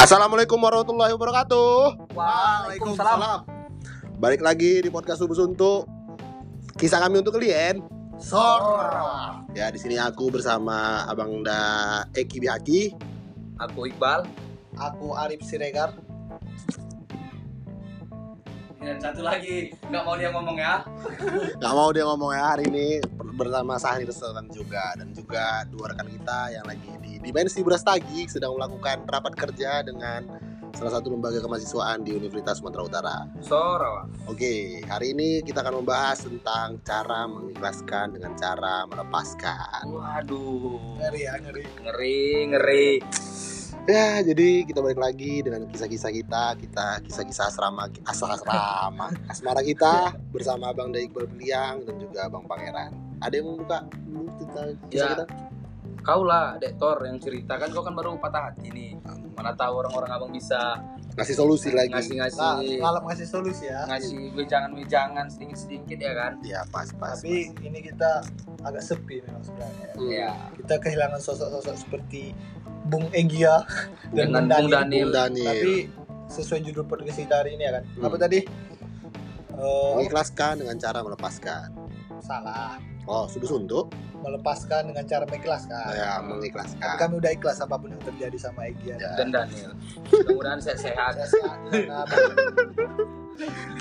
Assalamualaikum warahmatullahi wabarakatuh. Waalaikumsalam. Balik lagi di podcast Subuh Suntuk. Kisah kami untuk kalian. Sora. Ya di sini aku bersama Abang Da Eki Bihaki. Aku Iqbal. Aku Arif Siregar. Dan satu lagi, nggak mau dia ngomong ya. Gak mau dia ngomong ya hari ini bersama Sahri Restoran juga dan juga dua rekan kita yang lagi di Dimensi Brastagi sedang melakukan rapat kerja dengan salah satu lembaga kemahasiswaan di Universitas Sumatera Utara. Sora. Oke, hari ini kita akan membahas tentang cara mengikhlaskan dengan cara melepaskan. Waduh. Ngeri ya, ngeri. Ngeri, ngeri. Ya, jadi kita balik lagi dengan kisah-kisah kita, kita kisah-kisah asrama, asal asrama, asmara kita bersama Bang Daik Berliang dan juga Bang Pangeran. Ada yang mau buka dulu cerita kisah Ya. kita? Kau lah, Dek Tor yang cerita kan kau kan baru patah hati nih. Mana tahu orang-orang abang bisa Ngasih solusi lagi. Nah, ngasih-ngasih ngalap ngasih solusi ya. ngasih wejangan-wejangan sedikit-sedikit ya kan. Ya, pas, pas. Tapi ini kita agak sepi memang sebenarnya. Hmm. Ya. Kita kehilangan sosok-sosok seperti Bung Egya dan Bung Bung Daniel. Bung Daniel. Daniel. Tapi sesuai judul podcast kita hari ini ya kan. Hmm. Apa tadi? Eh, mengikhlaskan dengan cara melepaskan. salah. Oh, sudah suntuk. Melepaskan dengan cara mengikhlaskan. Ya, Tapi mengikhlaskan. kami udah ikhlas apa pun yang terjadi sama Egya. Ya. Dan Daniel. Mudah-mudahan sehat-sehat. Saya sehat di sana.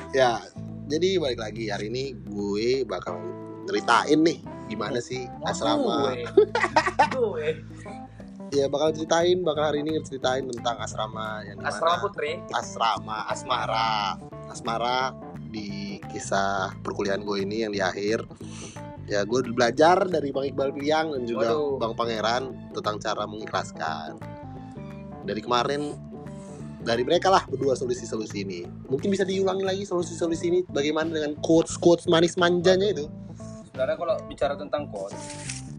Ya, jadi balik lagi hari ini gue bakal ceritain nih gimana sih asrama. Gue. Gue. Ya bakal ceritain, bakal hari ini ceritain tentang asrama yang di mana Asrama Putri. asrama asmara asmara di kisah perkuliahan gue ini yang di akhir ya gue belajar dari bang Iqbal Piliang dan juga Waduh. bang Pangeran tentang cara mengikhlaskan dari kemarin dari mereka lah berdua solusi-solusi ini mungkin bisa diulangi lagi solusi-solusi ini bagaimana dengan quotes quotes manis manjanya itu Sebenarnya kalau bicara tentang coach,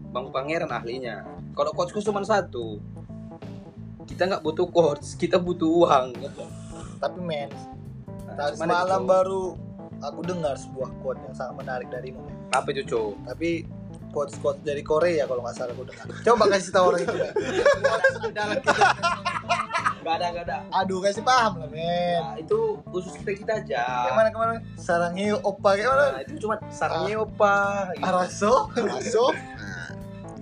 Bang Pangeran ahlinya. Kalau coachku cuma satu, kita nggak butuh coach, kita butuh uang. Tapi men, Nah, tadi malam baru aku dengar sebuah quote yang sangat menarik darimu. apa itu Cok? tapi quotes quotes dari Korea kalau nggak salah aku dengar. Coba kasih tahu orang itu. men. Dalam kita. Gak ada, gak ada. Aduh kasih paham lah men. Nah, itu khusus kita kita aja. Yang mana ke mana? Sarangnya opa kayak mana? Nah, itu cuma sarannya opa. Gitu. Araso. nah,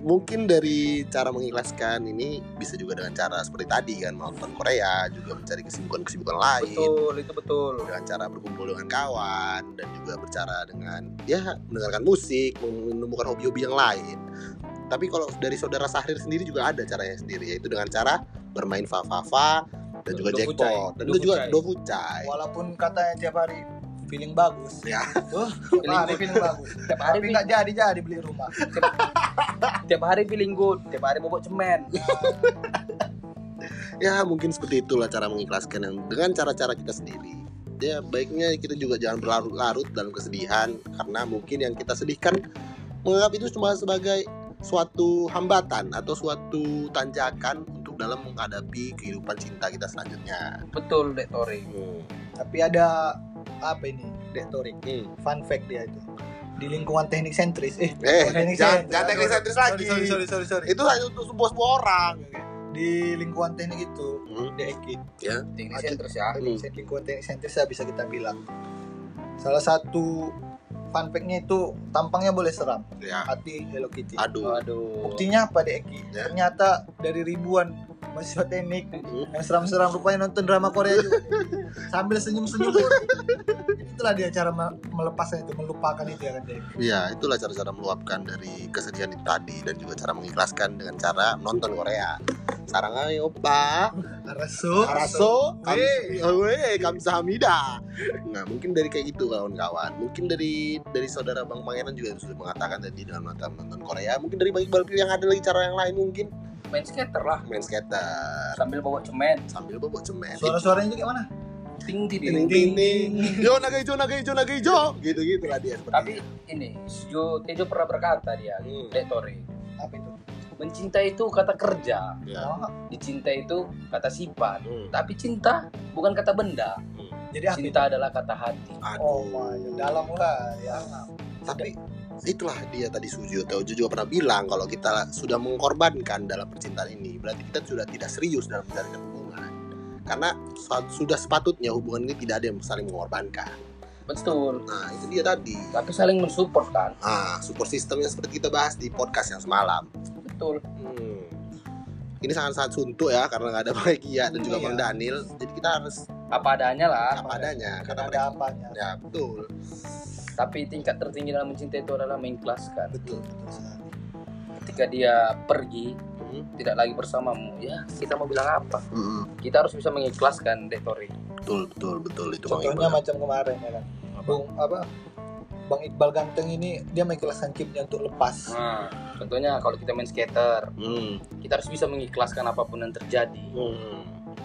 mungkin dari cara mengikhlaskan ini bisa juga dengan cara seperti tadi kan nonton Korea juga mencari kesibukan-kesibukan lain. Betul, itu betul. dengan cara berkumpul dengan kawan dan juga bercara dengan ya mendengarkan musik menemukan hobi-hobi yang lain. Tapi kalau dari saudara Sahrir sendiri juga ada caranya sendiri yaitu dengan cara bermain fa-fa-fa dan juga jackpot. Dan itu juga dofucai Walaupun katanya tiap hari feeling bagus. Ya. Tuh, tiap Feeling hari feeling bagus. Tiap hari, nggak jadi jadi beli rumah. tiap hari feeling good, tiap hari bobok cemen. ya mungkin seperti itulah cara mengikhlaskan yang dengan cara-cara kita sendiri ya baiknya kita juga jangan berlarut-larut dalam kesedihan karena mungkin yang kita sedihkan menganggap itu cuma sebagai suatu hambatan atau suatu tanjakan untuk dalam menghadapi kehidupan cinta kita selanjutnya. Betul, Dek Tori. Hmm. Tapi ada apa ini? Dek Torik. Hmm. Fun fact dia itu. Di lingkungan teknik sentris. Eh, Eh, teknik jangan, sentris. jangan teknik sentris lagi. Sorry, sorry, sorry, sorry. Itu hanya untuk sebuah sebuah orang. Di lingkungan teknik itu, Hmm. di Eki, Teknik sentris ya. sentris, lingkungan teknik sentris ya bisa kita bilang. Salah satu fun fact-nya itu tampangnya boleh seram, Ya. hati Hello Kitty. Aduh. Aduh. Buktinya apa deh Eki? Ya. Ternyata dari ribuan mahasiswa teknik yang seram-seram rupanya nonton drama Korea juga sambil senyum-senyum itulah dia cara me- melepasnya itu melupakan itu ya kan Dek Ya, itulah cara-cara meluapkan dari kesedihan itu tadi dan juga cara mengikhlaskan dengan cara nonton Korea. Sarang aja opa. Araso Araso, Weh. Kamsahamnida. Nah, mungkin dari kayak gitu kawan-kawan. Mungkin dari dari saudara Bang Pangeran juga sudah mengatakan tadi dengan nonton nonton Korea. Mungkin dari Bang Iqbal yang ada lagi cara yang lain mungkin Main skater lah. main skater Sambil bawa cemen. sambil bobok cemen. suara-suaranya juga mana Ting ting Ting ting ting. Yo naga hijau naga hijau naga hijau. Gitu-gitu lah dia seperti Tapi ini, Jo Tejo pernah berkata dia, Hmm. Dek Tori. apa itu Mencintai itu kata kerja, Ya. Oh, dicintai itu kata sifat. Hmm. Tapi cinta bukan kata benda. jadi apa itu? Cinta adalah kata hati. oh Aduh. my God, dalam lah ya tapi itulah dia tadi Sujo Teojo juga pernah bilang kalau kita sudah mengorbankan dalam percintaan ini berarti kita sudah tidak serius dalam menjalinkan hubungan. Karena su- sudah sepatutnya hubungan ini tidak ada yang saling mengorbankan. Betul. Nah itu dia tadi. Tapi saling mensupport kan? Ah support systemnya seperti kita bahas di podcast yang semalam. Betul. Hmm. Ini sangat-sangat suntuk ya karena nggak ada Bang Gia dan juga Iya. Bang Daniel. Jadi kita harus apa adanya lah. Apa adanya karena karena ada apanya. Ya betul. Tapi tingkat tertinggi dalam mencintai itu adalah mengikhlaskan betul betul sekali ketika dia pergi Hmm. tidak lagi bersamamu ya kita mau bilang apa? Mm-mm. kita harus bisa mengikhlaskan Dek Tori. Betul betul betul. Itu contohnya macam kemarin ya kan? Bung apa? Bang Iqbal Ganteng ini dia mengikhlaskan chipnya untuk lepas. Nah contohnya kalau kita main skater Hmm. kita harus bisa mengikhlaskan apa pun yang terjadi. Hmm.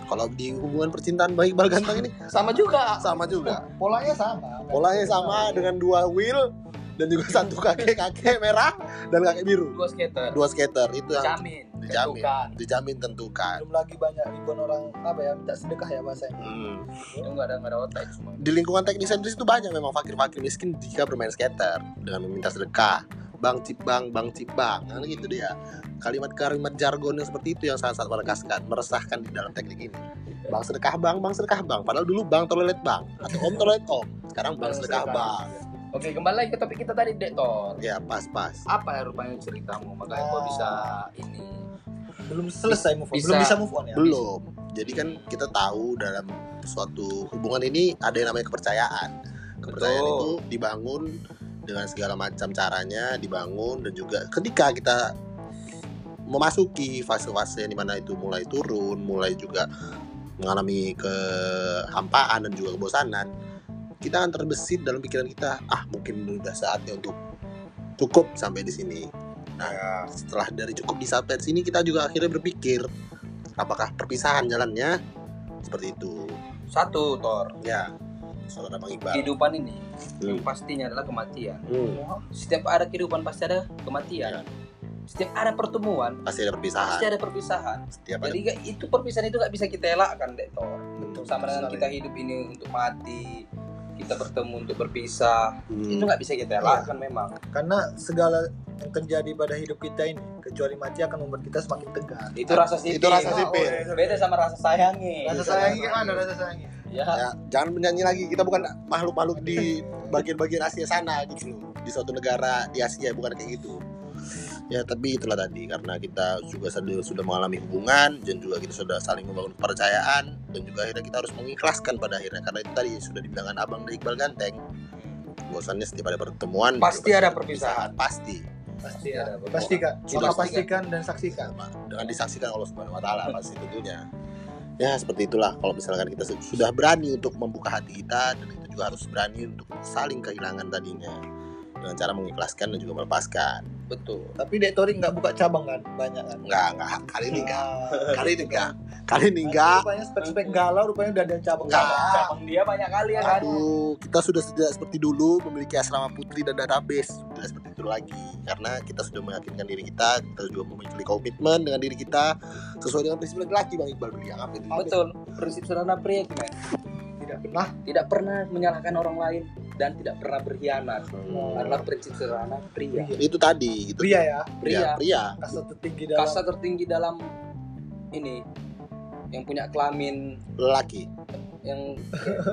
Kalau di hubungan percintaan Bang Iqbal ganteng ini sama juga sama juga. polanya sama Polanya sama dengan dua wheel dan juga satu kakek kakek merah dan kakek biru. dua skater Dua skater itu yang jamin Dijamin. tentukan dijamin tentukan. belum lagi banyak ribuan orang apa ya minta sedekah ya bahasanya Hmm. itu nggak ada nggak ada otak semua di lingkungan teknis sentris itu banyak memang fakir-fakir miskin jika bermain skater dengan meminta sedekah bang cipbang bang cipbang nah, gitu dia. Kalimat-kalimat jargon yang seperti itu yang sangat-sangat merekaskan meresahkan di dalam teknik ini. Bang sedekah bang bang sedekah bang. Padahal dulu bang toilet bang atau om toilet om. Sekarang bang sedekah bang. Oke kembali lagi ke topik kita tadi Dek Tor ya pas pas apa ya rupanya ceritamu? Makanya kau Ah. bisa ini? Belum selesai move on. Bisa. belum bisa move on ya? Belum. Jadi kan kita tahu dalam suatu hubungan ini ada yang namanya kepercayaan. Kepercayaan Betul. itu dibangun dengan segala macam caranya dibangun dan juga ketika kita memasuki fase-fase di mana itu mulai turun mulai juga mengalami kehampaan dan juga kebosanan kita akan terbesit dalam pikiran kita ah mungkin udah saatnya untuk cukup sampai di sini. Nah, setelah dari cukup di sampai sini kita juga akhirnya berpikir apakah perpisahan jalannya? Seperti itu. satu Tor Ya, saudara Bang Iqbal. kehidupan ini Hmm. yang pastinya adalah kematian. Hmm, setiap ada kehidupan pasti ada kematian. Setiap ada pertemuan pasti ada perpisahan. pasti ada perpisahan. Setiap ada jadi nggak- itu perpisahan itu nggak bisa kita elakkan Dek Tor Betul. sama dengan kita hidup ini untuk mati kita bertemu untuk berpisah Hmm, itu nggak bisa kita elakkan memang. Karena segala yang terjadi pada hidup kita ini kecuali mati akan membuat kita semakin tegar. Itu rasa sipil. Itu rasa Oh, sipil. beda sama rasa sayangi. Rasa sayangnya gimana? Rasa sayangnya ya Ya, jangan menyanyi lagi. Kita bukan makhluk-makhluk di bagian-bagian Asia sana gitu. Di suatu negara di Asia bukan kayak gitu. Ya, tapi itulah tadi karena kita juga sudah sudah mengalami hubungan dan juga kita sudah saling membangun kepercayaan dan juga akhirnya kita harus mengikhlaskan pada akhirnya karena itu tadi sudah dibilangkan Abang dari Iqbal Ganteng. Bosannya setiap ada pertemuan Pasti ada perpisahan. Pasti. pasti ada pastikan Sudah maka pastikan dan saksikan dengan disaksikan Allah Subhanahu wa taala pasti tentunya. Ya seperti itulah kalau misalkan kita su- sudah berani untuk membuka hati kita dan itu juga harus berani untuk saling kehilangan tadinya dengan cara mengikhlaskan dan juga melepaskan. Betul tapi Dek Tori nggak buka cabang kan banyak kan Enggak, enggak, kali ini enggak. Ah. Kali ini enggak. Kali ini enggak. rupanya spek-spek galau rupanya udah ada cabang Enggak. cabang dia banyak kali ya kan Aduh, kita sudah tidak seperti dulu memiliki asrama putri dan database. Tidak seperti itu lagi. Karena kita sudah meyakinkan diri kita, kita juga memiliki komitmen dengan diri kita sesuai dengan prinsip laki-laki Bang Iqbal dulu yang apa itu? betul prinsip sederhana pria men tidak pernah tidak pernah menyalahkan orang lain dan tidak pernah berkhianat. Hmm. adalah prinsip sederhana pria. Itu tadi gitu. pria ya? Pria. pria. kasta tertinggi dalam kasta tertinggi dalam ini yang punya kelamin lelaki. Yang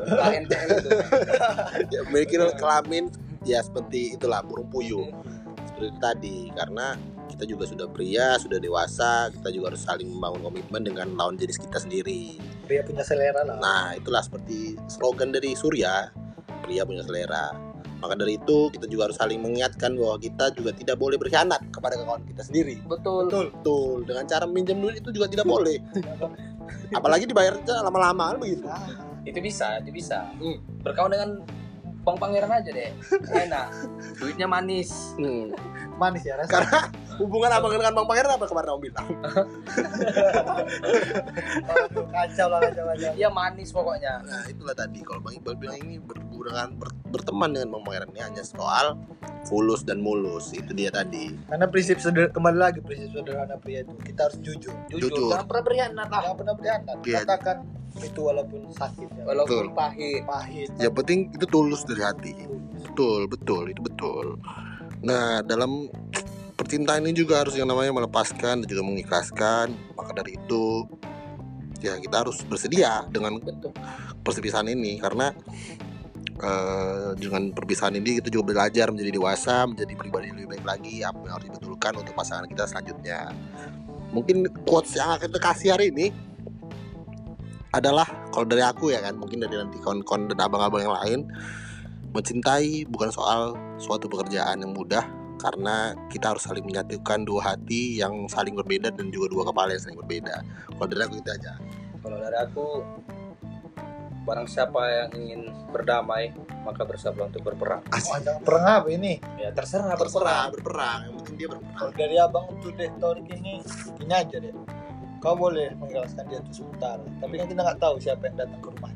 KNTL itu. Ya, memiliki kelamin ya seperti itulah burung puyuh. Seperti itu tadi karena kita juga sudah pria sudah dewasa kita juga harus saling membangun komitmen dengan lawan jenis kita sendiri. Pria punya selera lah nah itulah seperti slogan dari Surya pria punya selera. Maka dari itu kita juga harus saling mengingatkan bahwa kita juga tidak boleh berkhianat kepada kawan kita sendiri. Betul. Betul. Betul. Dengan cara minjem duit itu juga tidak boleh. Apalagi dibayar lama-lama begitu. Ah, itu bisa itu bisa. Hmm. berkawan dengan bang pangeran aja deh. Enak. Duitnya manis. Hmm. manis ya rasanya karena hubungan abang dengan bang pangeran apa kemarin om bilang kacau lah kacau kacau. Ya manis pokoknya. Nah itulah tadi. Kalau Bang Iqbal bilang ini berhubungan ber- berteman dengan Bang Pangeran ini hanya soal fulus dan mulus. Itu dia tadi. karena prinsip seder kembali lagi prinsip sederhana pria itu kita harus jujur. Jujur, Jujur. jangan pernah berkhianat lah. Jangan pernah berkhianat. Iya. katakan itu walaupun sakit ya. Walaupun Betul. pahit. Pahit. Yang penting itu tulus dari hati. Betul betul. Itu betul. Nah dalam percintaan ini juga harus yang namanya melepaskan dan juga mengikhlaskan. Maka dari itu ya kita harus bersedia dengan perpisahan ini. Karena eh, dengan perpisahan ini kita juga belajar menjadi dewasa menjadi pribadi yang lebih baik lagi. Apa yang harus dibetulkan untuk pasangan kita selanjutnya. Mungkin quotes yang akan kita kasih hari ini adalah kalau dari aku ya kan mungkin dari nanti kawan-kawan dan abang-abang yang lain mencintai bukan soal suatu pekerjaan yang mudah karena kita harus saling menyatukan dua hati yang saling berbeda dan juga dua kepala yang saling berbeda. Kalau dari aku itu aja. Kalau dari aku barang siapa yang ingin berdamai maka bersabar untuk berperang. Oh, jangan perang apa ini? ya terserah berperang berperang. berperang. Yang penting dia berperang. Kalau dari abang untuk deh tahun ini, ini aja deh. Kau boleh mengikhlaskan dia tuh sebentar, tapi kan kita nggak tahu siapa yang datang ke rumahnya.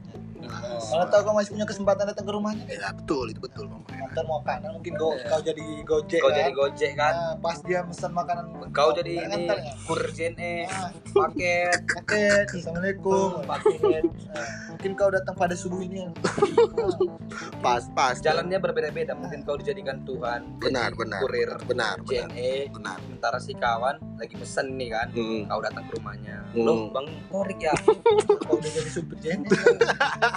Mana tahu kau masih punya kesempatan datang ke rumahnya? ya betul itu betul bang mau makanan mungkin kau, Iya. kau jadi gojek kau kan? jadi gojek kan Nah, pas dia pesan makanan kau jadi ini ya. kurir JNE Ah, paket paket, assalamualaikum. paket Nah, mungkin kau datang pada subuh ini. Nah, pas pas jalannya berbeda-beda mungkin kau dijadikan Tuhan benar benar kurir benar benar JNE benar sementara si kawan lagi pesen nih kan Hmm. kau datang ke rumahnya Hmm. loh bang korik ya kau udah jadi supir jen.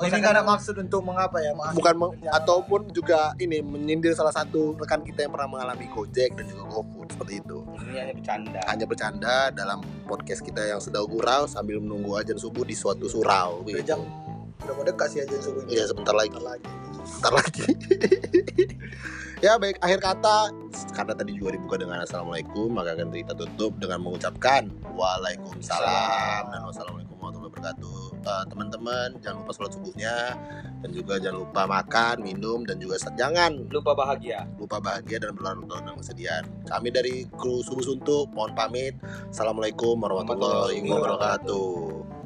Ini nggak ada maksud untuk mengapa ya? Bukan meng- pekerjaan. ataupun juga ini menyindir salah satu rekan kita yang pernah mengalami Gojek dan juga GoFood seperti itu ini hanya bercanda hanya bercanda dalam podcast kita yang sedang gurau sambil menunggu ajan subuh di suatu surau Udah begitu. jam udah mau dekat sih aja subuh. Iya sebentar lagi Bentar lagi. sebentar lagi ya baik akhir kata karena tadi juga dibuka dengan assalamualaikum maka akan kita tutup dengan mengucapkan waalaikumsalam dan wassalamualaikum wabarakatuh Eh, teman-teman jangan lupa sholat subuhnya dan juga jangan lupa makan minum dan juga jangan lupa bahagia lupa bahagia dan berlarut-larut dalam kesedihan. Kami dari kru Subuh Suntuk mohon pamit. Assalamualaikum warahmatullahi wabarakatuh.